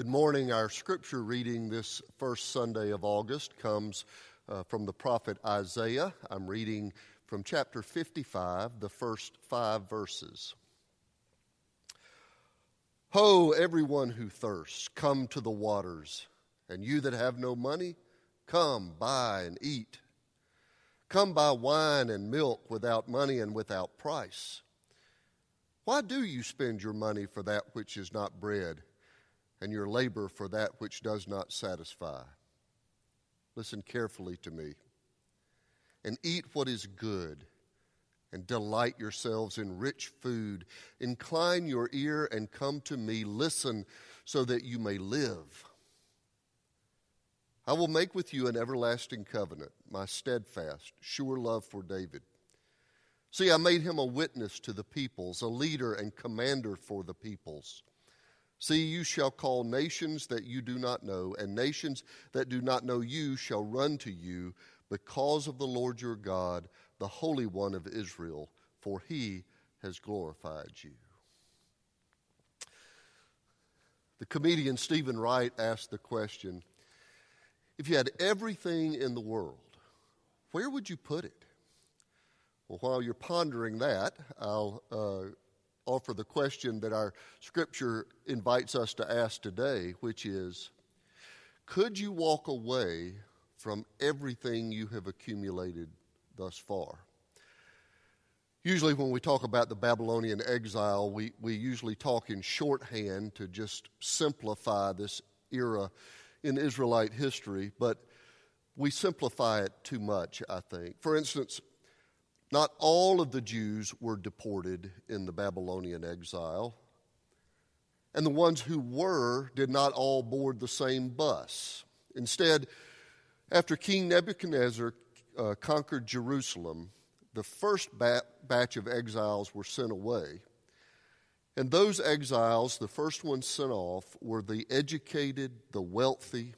Good morning. Our scripture reading this first Sunday of August comes uh, from the prophet Isaiah. I'm reading from chapter 55, the first five verses. Ho, everyone who thirsts, come to the waters, and you that have no money, come, buy and eat. Come buy wine and milk without money and without price. Why do you spend your money for that which is not bread? And your labor for that which does not satisfy. Listen carefully to me. And eat what is good, and delight yourselves in rich food. Incline your ear and come to me. Listen so that you may live. I will make with you an everlasting covenant, my steadfast, sure love for David. See, I made him a witness to the peoples, a leader and commander for the peoples. See, you shall call nations that you do not know, and nations that do not know you shall run to you because of the Lord your God, the Holy One of Israel, for he has glorified you. The comedian Stephen Wright asked the question if you had everything in the world, where would you put it? Well, while you're pondering that, I'll uh, offer the question that our scripture invites us to ask today, which is Could you walk away from everything you have accumulated thus far? Usually, when we talk about the Babylonian exile, we, we usually talk in shorthand to just simplify this era in Israelite history, but we simplify it too much, I think. For instance, not all of the Jews were deported in the Babylonian exile, and the ones who were did not all board the same bus. Instead, after King Nebuchadnezzar uh, conquered Jerusalem, the first bat- batch of exiles were sent away. And those exiles, the first ones sent off, were the educated, the wealthy,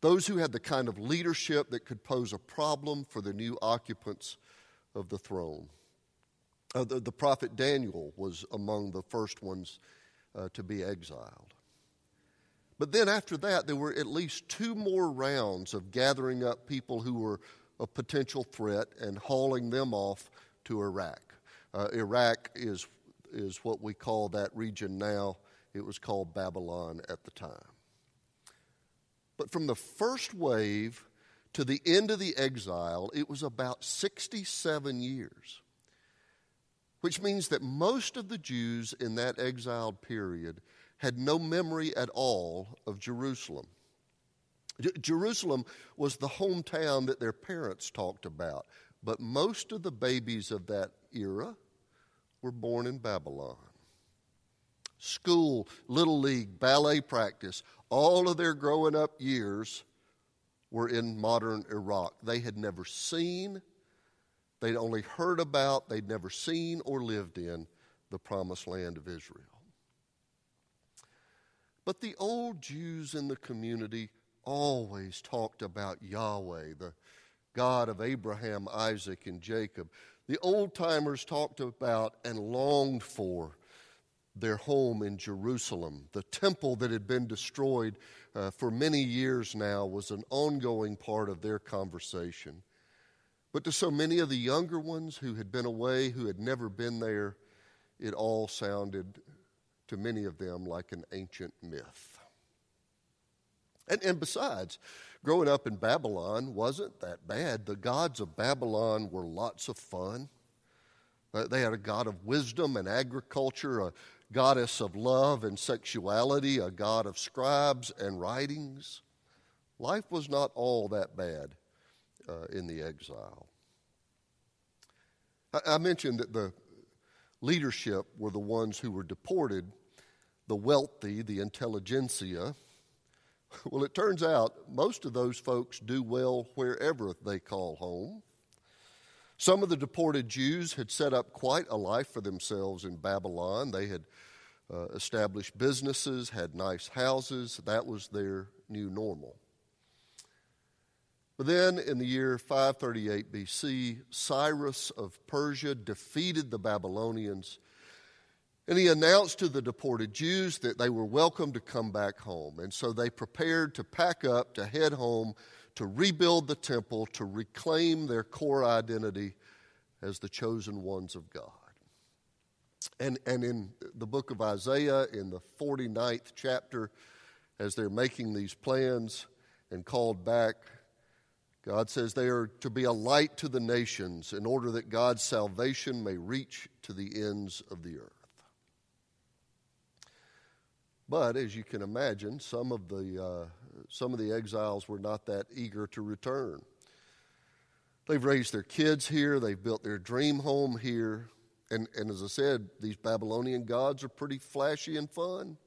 those who had the kind of leadership that could pose a problem for the new occupants of the throne. Uh, the, the, prophet Daniel was among the first ones uh, to be exiled. But then after that, there were at least two more rounds of gathering up people who were a potential threat and hauling them off to Iraq. Uh, Iraq is, is what we call that region now. It was called Babylon at the time. But from the first wave to the end of the exile, it was about 67 years, which means that most of the Jews in that exiled period had no memory at all of Jerusalem. J- Jerusalem was the hometown that their parents talked about, but most of the babies of that era were born in Babylon. School, little league, ballet practice, all of their growing up years were in modern Iraq. They had never seen, they'd only heard about, they'd never seen or lived in the promised land of Israel. But the old Jews in the community always talked about Yahweh, the God of Abraham, Isaac, and Jacob. The old timers talked about and longed for their home in Jerusalem. The temple that had been destroyed uh, for many years now was an ongoing part of their conversation. But to so many of the younger ones who had been away, who had never been there, it all sounded to many of them like an ancient myth. And, and besides, growing up in Babylon wasn't that bad. The gods of Babylon were lots of fun. Uh, they had a god of wisdom and agriculture, a goddess of love and sexuality, a god of scribes and writings. Life was not all that bad uh, in the exile. I, I mentioned that the leadership were the ones who were deported, the wealthy, the intelligentsia. Well, it turns out most of those folks do well wherever they call home. Some of the deported Jews had set up quite a life for themselves in Babylon. They had uh, established businesses, had nice houses. That was their new normal. But then in the year 538 BC, Cyrus of Persia defeated the Babylonians and he announced to the deported Jews that they were welcome to come back home. And so they prepared to pack up, to head home, to rebuild the temple, to reclaim their core identity as the chosen ones of God. And, and in the book of Isaiah, in the 49th chapter, as they're making these plans and called back, God says they are to be a light to the nations in order that God's salvation may reach to the ends of the earth. But as you can imagine, some of the, uh, some of the exiles were not that eager to return. They've raised their kids here, they've built their dream home here. And, and as I said, these Babylonian gods are pretty flashy and fun.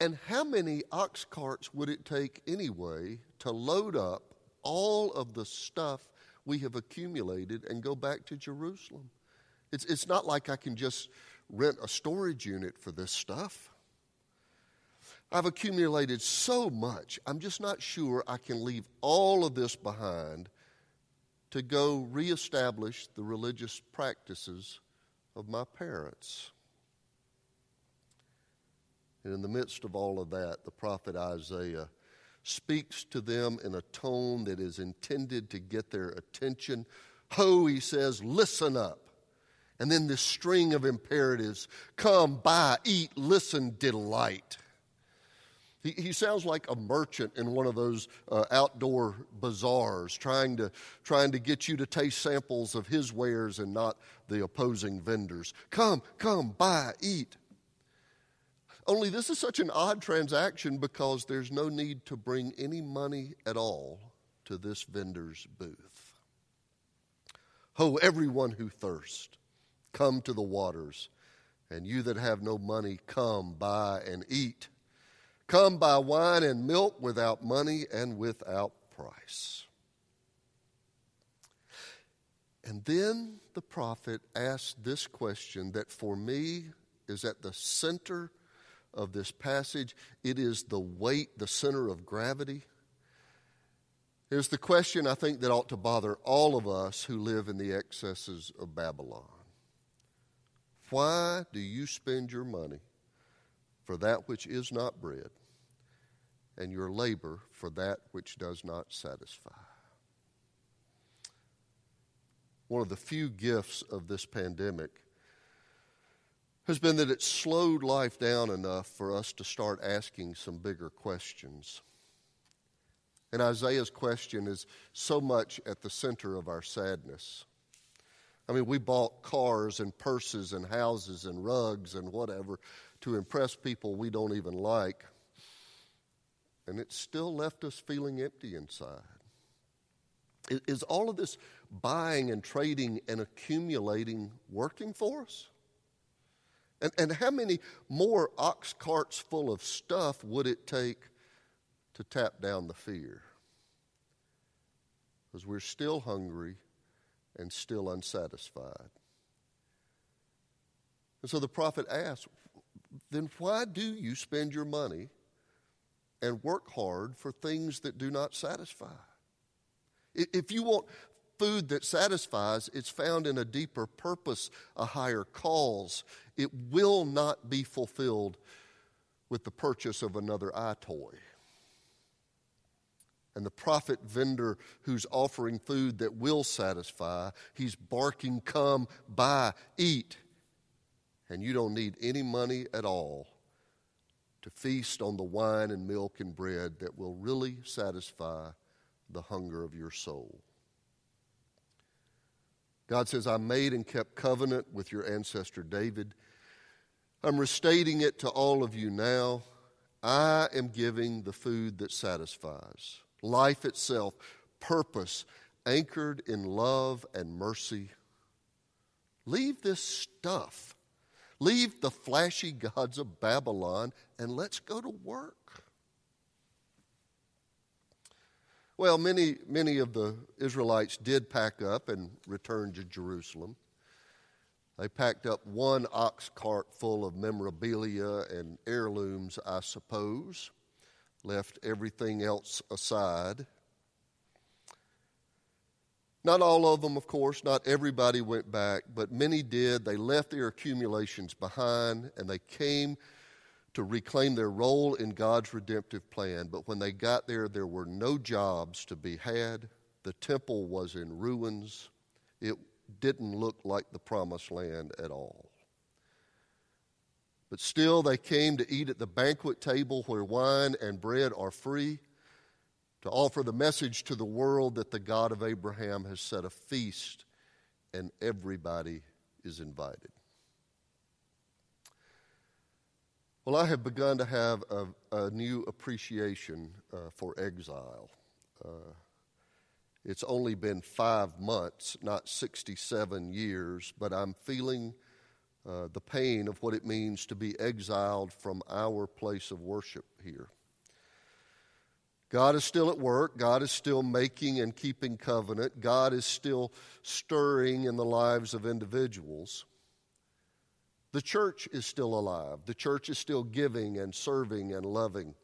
And how many ox carts would it take anyway to load up all of the stuff we have accumulated and go back to Jerusalem? It's, it's not like I can just rent a storage unit for this stuff. I've accumulated so much, I'm just not sure I can leave all of this behind to go reestablish the religious practices of my parents. And in the midst of all of that, the prophet Isaiah speaks to them in a tone that is intended to get their attention. Ho, he says, listen up. And then this string of imperatives come, buy, eat, listen, delight. He, he sounds like a merchant in one of those uh, outdoor bazaars trying to, trying to get you to taste samples of his wares and not the opposing vendors. Come, come, buy, eat. Only this is such an odd transaction because there's no need to bring any money at all to this vendor's booth. Oh, everyone who thirsts. Come to the waters. And you that have no money, come, buy and eat. Come buy wine and milk without money and without price. And then the prophet asked this question that for me is at the center of this passage. It is the weight, the center of gravity. Here's the question I think that ought to bother all of us who live in the excesses of Babylon. Why do you spend your money for that which is not bread, and your labor for that which does not satisfy? One of the few gifts of this pandemic has been that it slowed life down enough for us to start asking some bigger questions. And Isaiah's question is so much at the center of our sadness. I mean, we bought cars and purses and houses and rugs and whatever to impress people we don't even like. And it still left us feeling empty inside. Is all of this buying and trading and accumulating working for us? And, and how many more ox carts full of stuff would it take to tap down the fear? Because we're still hungry and still unsatisfied. And so the prophet asks, then why do you spend your money and work hard for things that do not satisfy? If you want food that satisfies, it's found in a deeper purpose, a higher cause. It will not be fulfilled with the purchase of another eye toy and the prophet vendor who's offering food that will satisfy, he's barking, Come, buy, eat. And you don't need any money at all to feast on the wine and milk and bread that will really satisfy the hunger of your soul. God says, I made and kept covenant with your ancestor David. I'm restating it to all of you now. I am giving the food that satisfies life itself, purpose, anchored in love and mercy. Leave this stuff. Leave the flashy gods of Babylon and let's go to work. Well, many, many of the Israelites did pack up and return to Jerusalem. They packed up one ox cart full of memorabilia and heirlooms, I suppose, left everything else aside. Not all of them, of course, not everybody went back, but many did. They left their accumulations behind and they came to reclaim their role in God's redemptive plan. But when they got there, there were no jobs to be had. The temple was in ruins. It didn't look like the promised land at all. But still, they came to eat at the banquet table where wine and bread are free to offer the message to the world that the God of Abraham has set a feast and everybody is invited. Well, I have begun to have a, a new appreciation uh, for exile. Uh, it's only been five months, not 67 years, but I'm feeling uh, the pain of what it means to be exiled from our place of worship here. God is still at work. God is still making and keeping covenant. God is still stirring in the lives of individuals. The church is still alive. The church is still giving and serving and loving.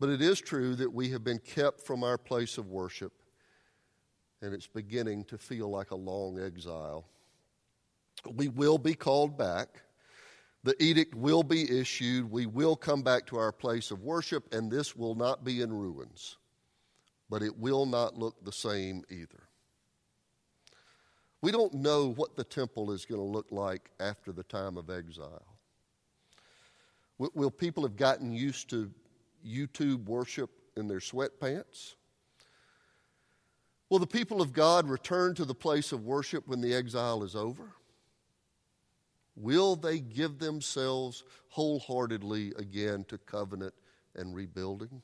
But it is true that we have been kept from our place of worship, and it's beginning to feel like a long exile. We will be called back. The edict will be issued. We will come back to our place of worship, and this will not be in ruins. But it will not look the same either. We don't know what the temple is going to look like after the time of exile. Will people have gotten used to YouTube worship in their sweatpants? Will the people of God return to the place of worship when the exile is over? Will they give themselves wholeheartedly again to covenant and rebuilding?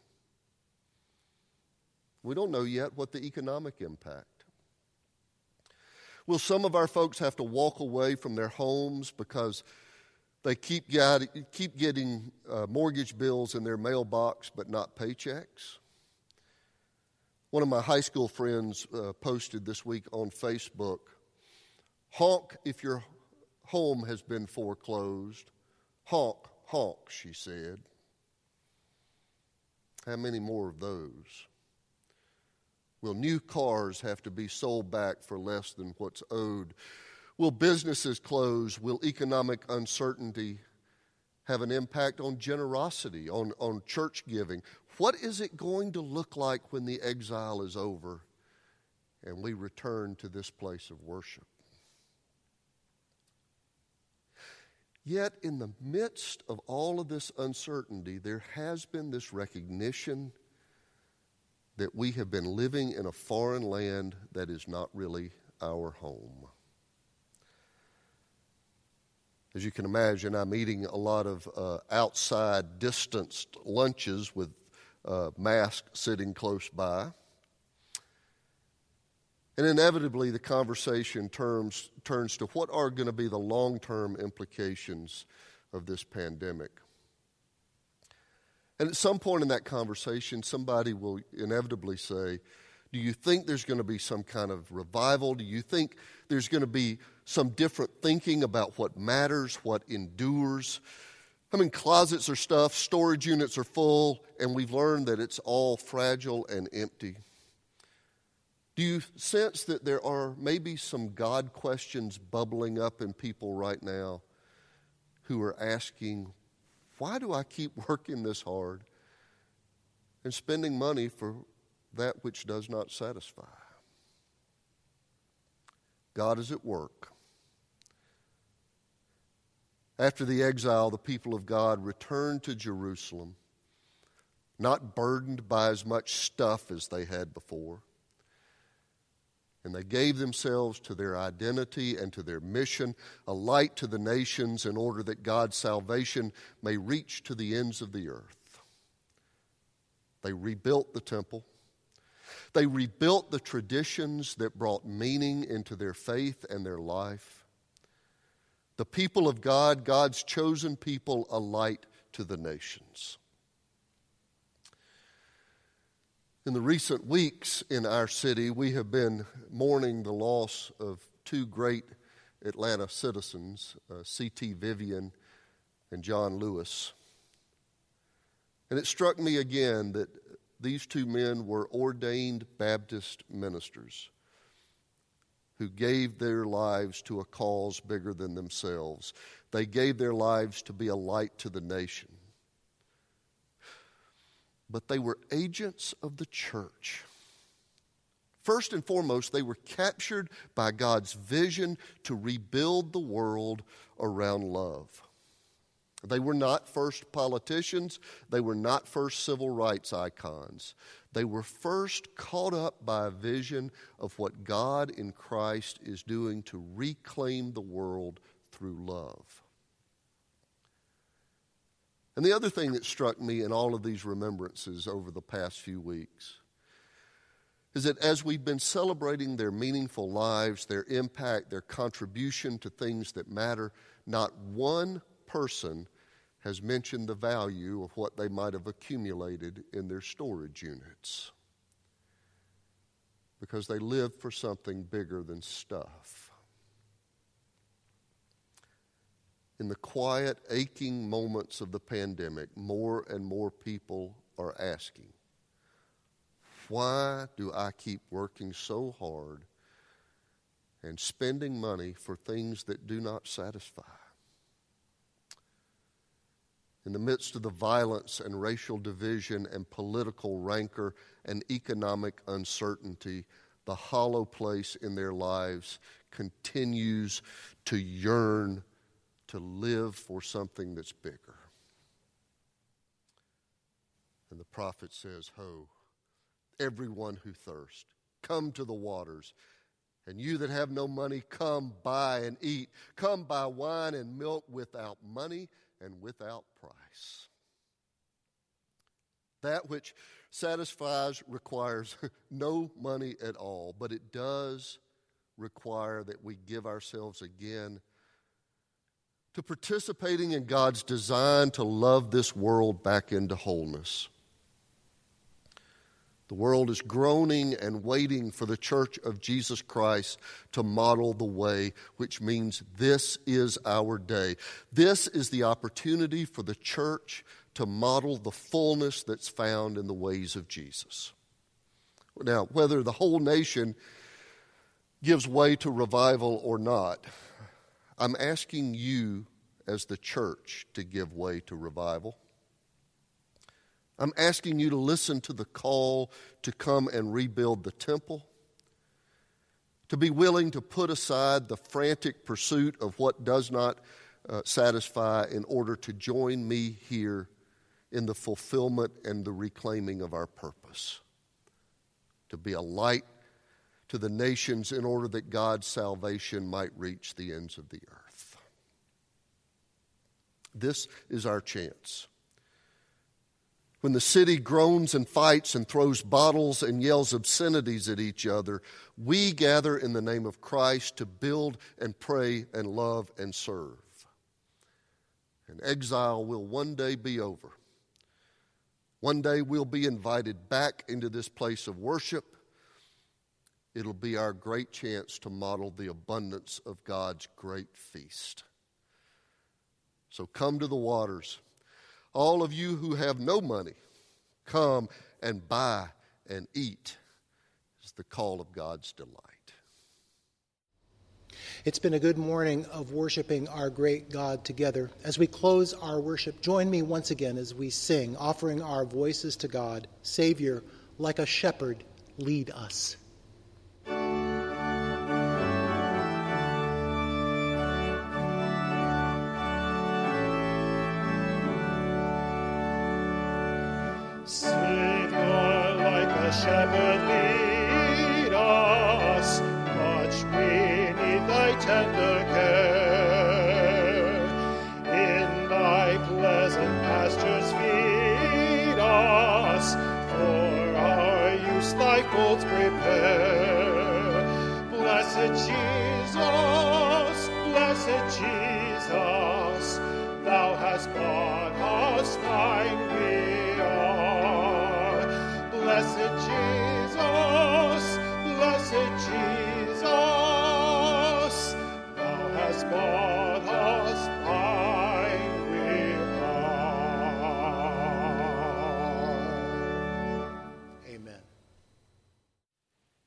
We don't know yet what the economic impact. Will some of our folks have to walk away from their homes because they keep, keep getting uh, mortgage bills in their mailbox but not paychecks? One of my high school friends uh, posted this week on Facebook honk if your home has been foreclosed. Honk, honk, she said. How many more of those? Will new cars have to be sold back for less than what's owed? Will businesses close? Will economic uncertainty have an impact on generosity, on, on church giving? What is it going to look like when the exile is over and we return to this place of worship? Yet, in the midst of all of this uncertainty, there has been this recognition that we have been living in a foreign land that is not really our home. As you can imagine, I'm eating a lot of uh, outside distanced lunches with uh, masks sitting close by. And inevitably, the conversation turns, turns to what are going to be the long term implications of this pandemic. And at some point in that conversation, somebody will inevitably say, Do you think there's going to be some kind of revival? Do you think there's going to be some different thinking about what matters, what endures? I mean, closets are stuffed, storage units are full, and we've learned that it's all fragile and empty. Do you sense that there are maybe some God questions bubbling up in people right now who are asking, why do I keep working this hard and spending money for that which does not satisfy? God is at work. After the exile, the people of God returned to Jerusalem, not burdened by as much stuff as they had before and they gave themselves to their identity and to their mission, a light to the nations in order that God's salvation may reach to the ends of the earth. They rebuilt the temple. They rebuilt the traditions that brought meaning into their faith and their life. The people of God, God's chosen people, a light to the nations. In the recent weeks in our city, we have been mourning the loss of two great Atlanta citizens, uh, C.T. Vivian and John Lewis. And it struck me again that these two men were ordained Baptist ministers who gave their lives to a cause bigger than themselves. They gave their lives to be a light to the nation. But they were agents of the church. First and foremost, they were captured by God's vision to rebuild the world around love. They were not first politicians. They were not first civil rights icons. They were first caught up by a vision of what God in Christ is doing to reclaim the world through love. And the other thing that struck me in all of these remembrances over the past few weeks is that as we've been celebrating their meaningful lives, their impact, their contribution to things that matter, not one person has mentioned the value of what they might have accumulated in their storage units because they lived for something bigger than stuff. In the quiet, aching moments of the pandemic, more and more people are asking, Why do I keep working so hard and spending money for things that do not satisfy? in the midst of the violence and racial division and political rancor and economic uncertainty, the hollow place in their lives continues to yearn to live for something that's bigger. And the prophet says, Ho, everyone who thirsts, come to the waters. And you that have no money, come buy and eat. Come buy wine and milk without money and without price. That which satisfies requires no money at all, but it does require that we give ourselves again to participating in God's design to love this world back into wholeness. The world is groaning and waiting for the church of Jesus Christ to model the way, which means this is our day. This is the opportunity for the church to model the fullness that's found in the ways of Jesus. Now, whether the whole nation gives way to revival or not, I'm asking you as the church to give way to revival. I'm asking you to listen to the call to come and rebuild the temple, to be willing to put aside the frantic pursuit of what does not uh, satisfy in order to join me here in the fulfillment and the reclaiming of our purpose. To be a light to the nations in order that God's salvation might reach the ends of the earth. This is our chance. When the city groans and fights and throws bottles and yells obscenities at each other, we gather in the name of Christ to build and pray and love and serve. And exile will one day be over. One day we'll be invited back into this place of worship. It'll be our great chance to model the abundance of God's great feast. So come to the waters all of you who have no money, come and buy and eat, is the call of God's delight. It's been a good morning of worshiping our great God together. As we close our worship, join me once again as we sing, offering our voices to God. Savior, like a shepherd, lead us.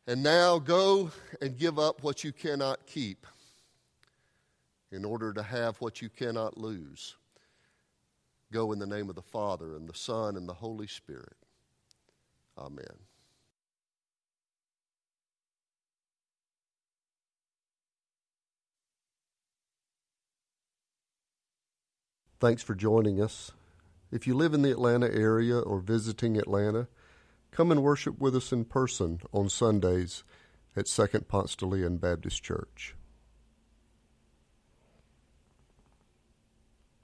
And now go and give up what you cannot keep in order to have what you cannot lose. Go in the name of the Father, and the Son, and the Holy Spirit. Amen. Thanks for joining us. If you live in the Atlanta area or visiting Atlanta, come and worship with us in person on Sundays at Second Ponce de Leon Baptist Church.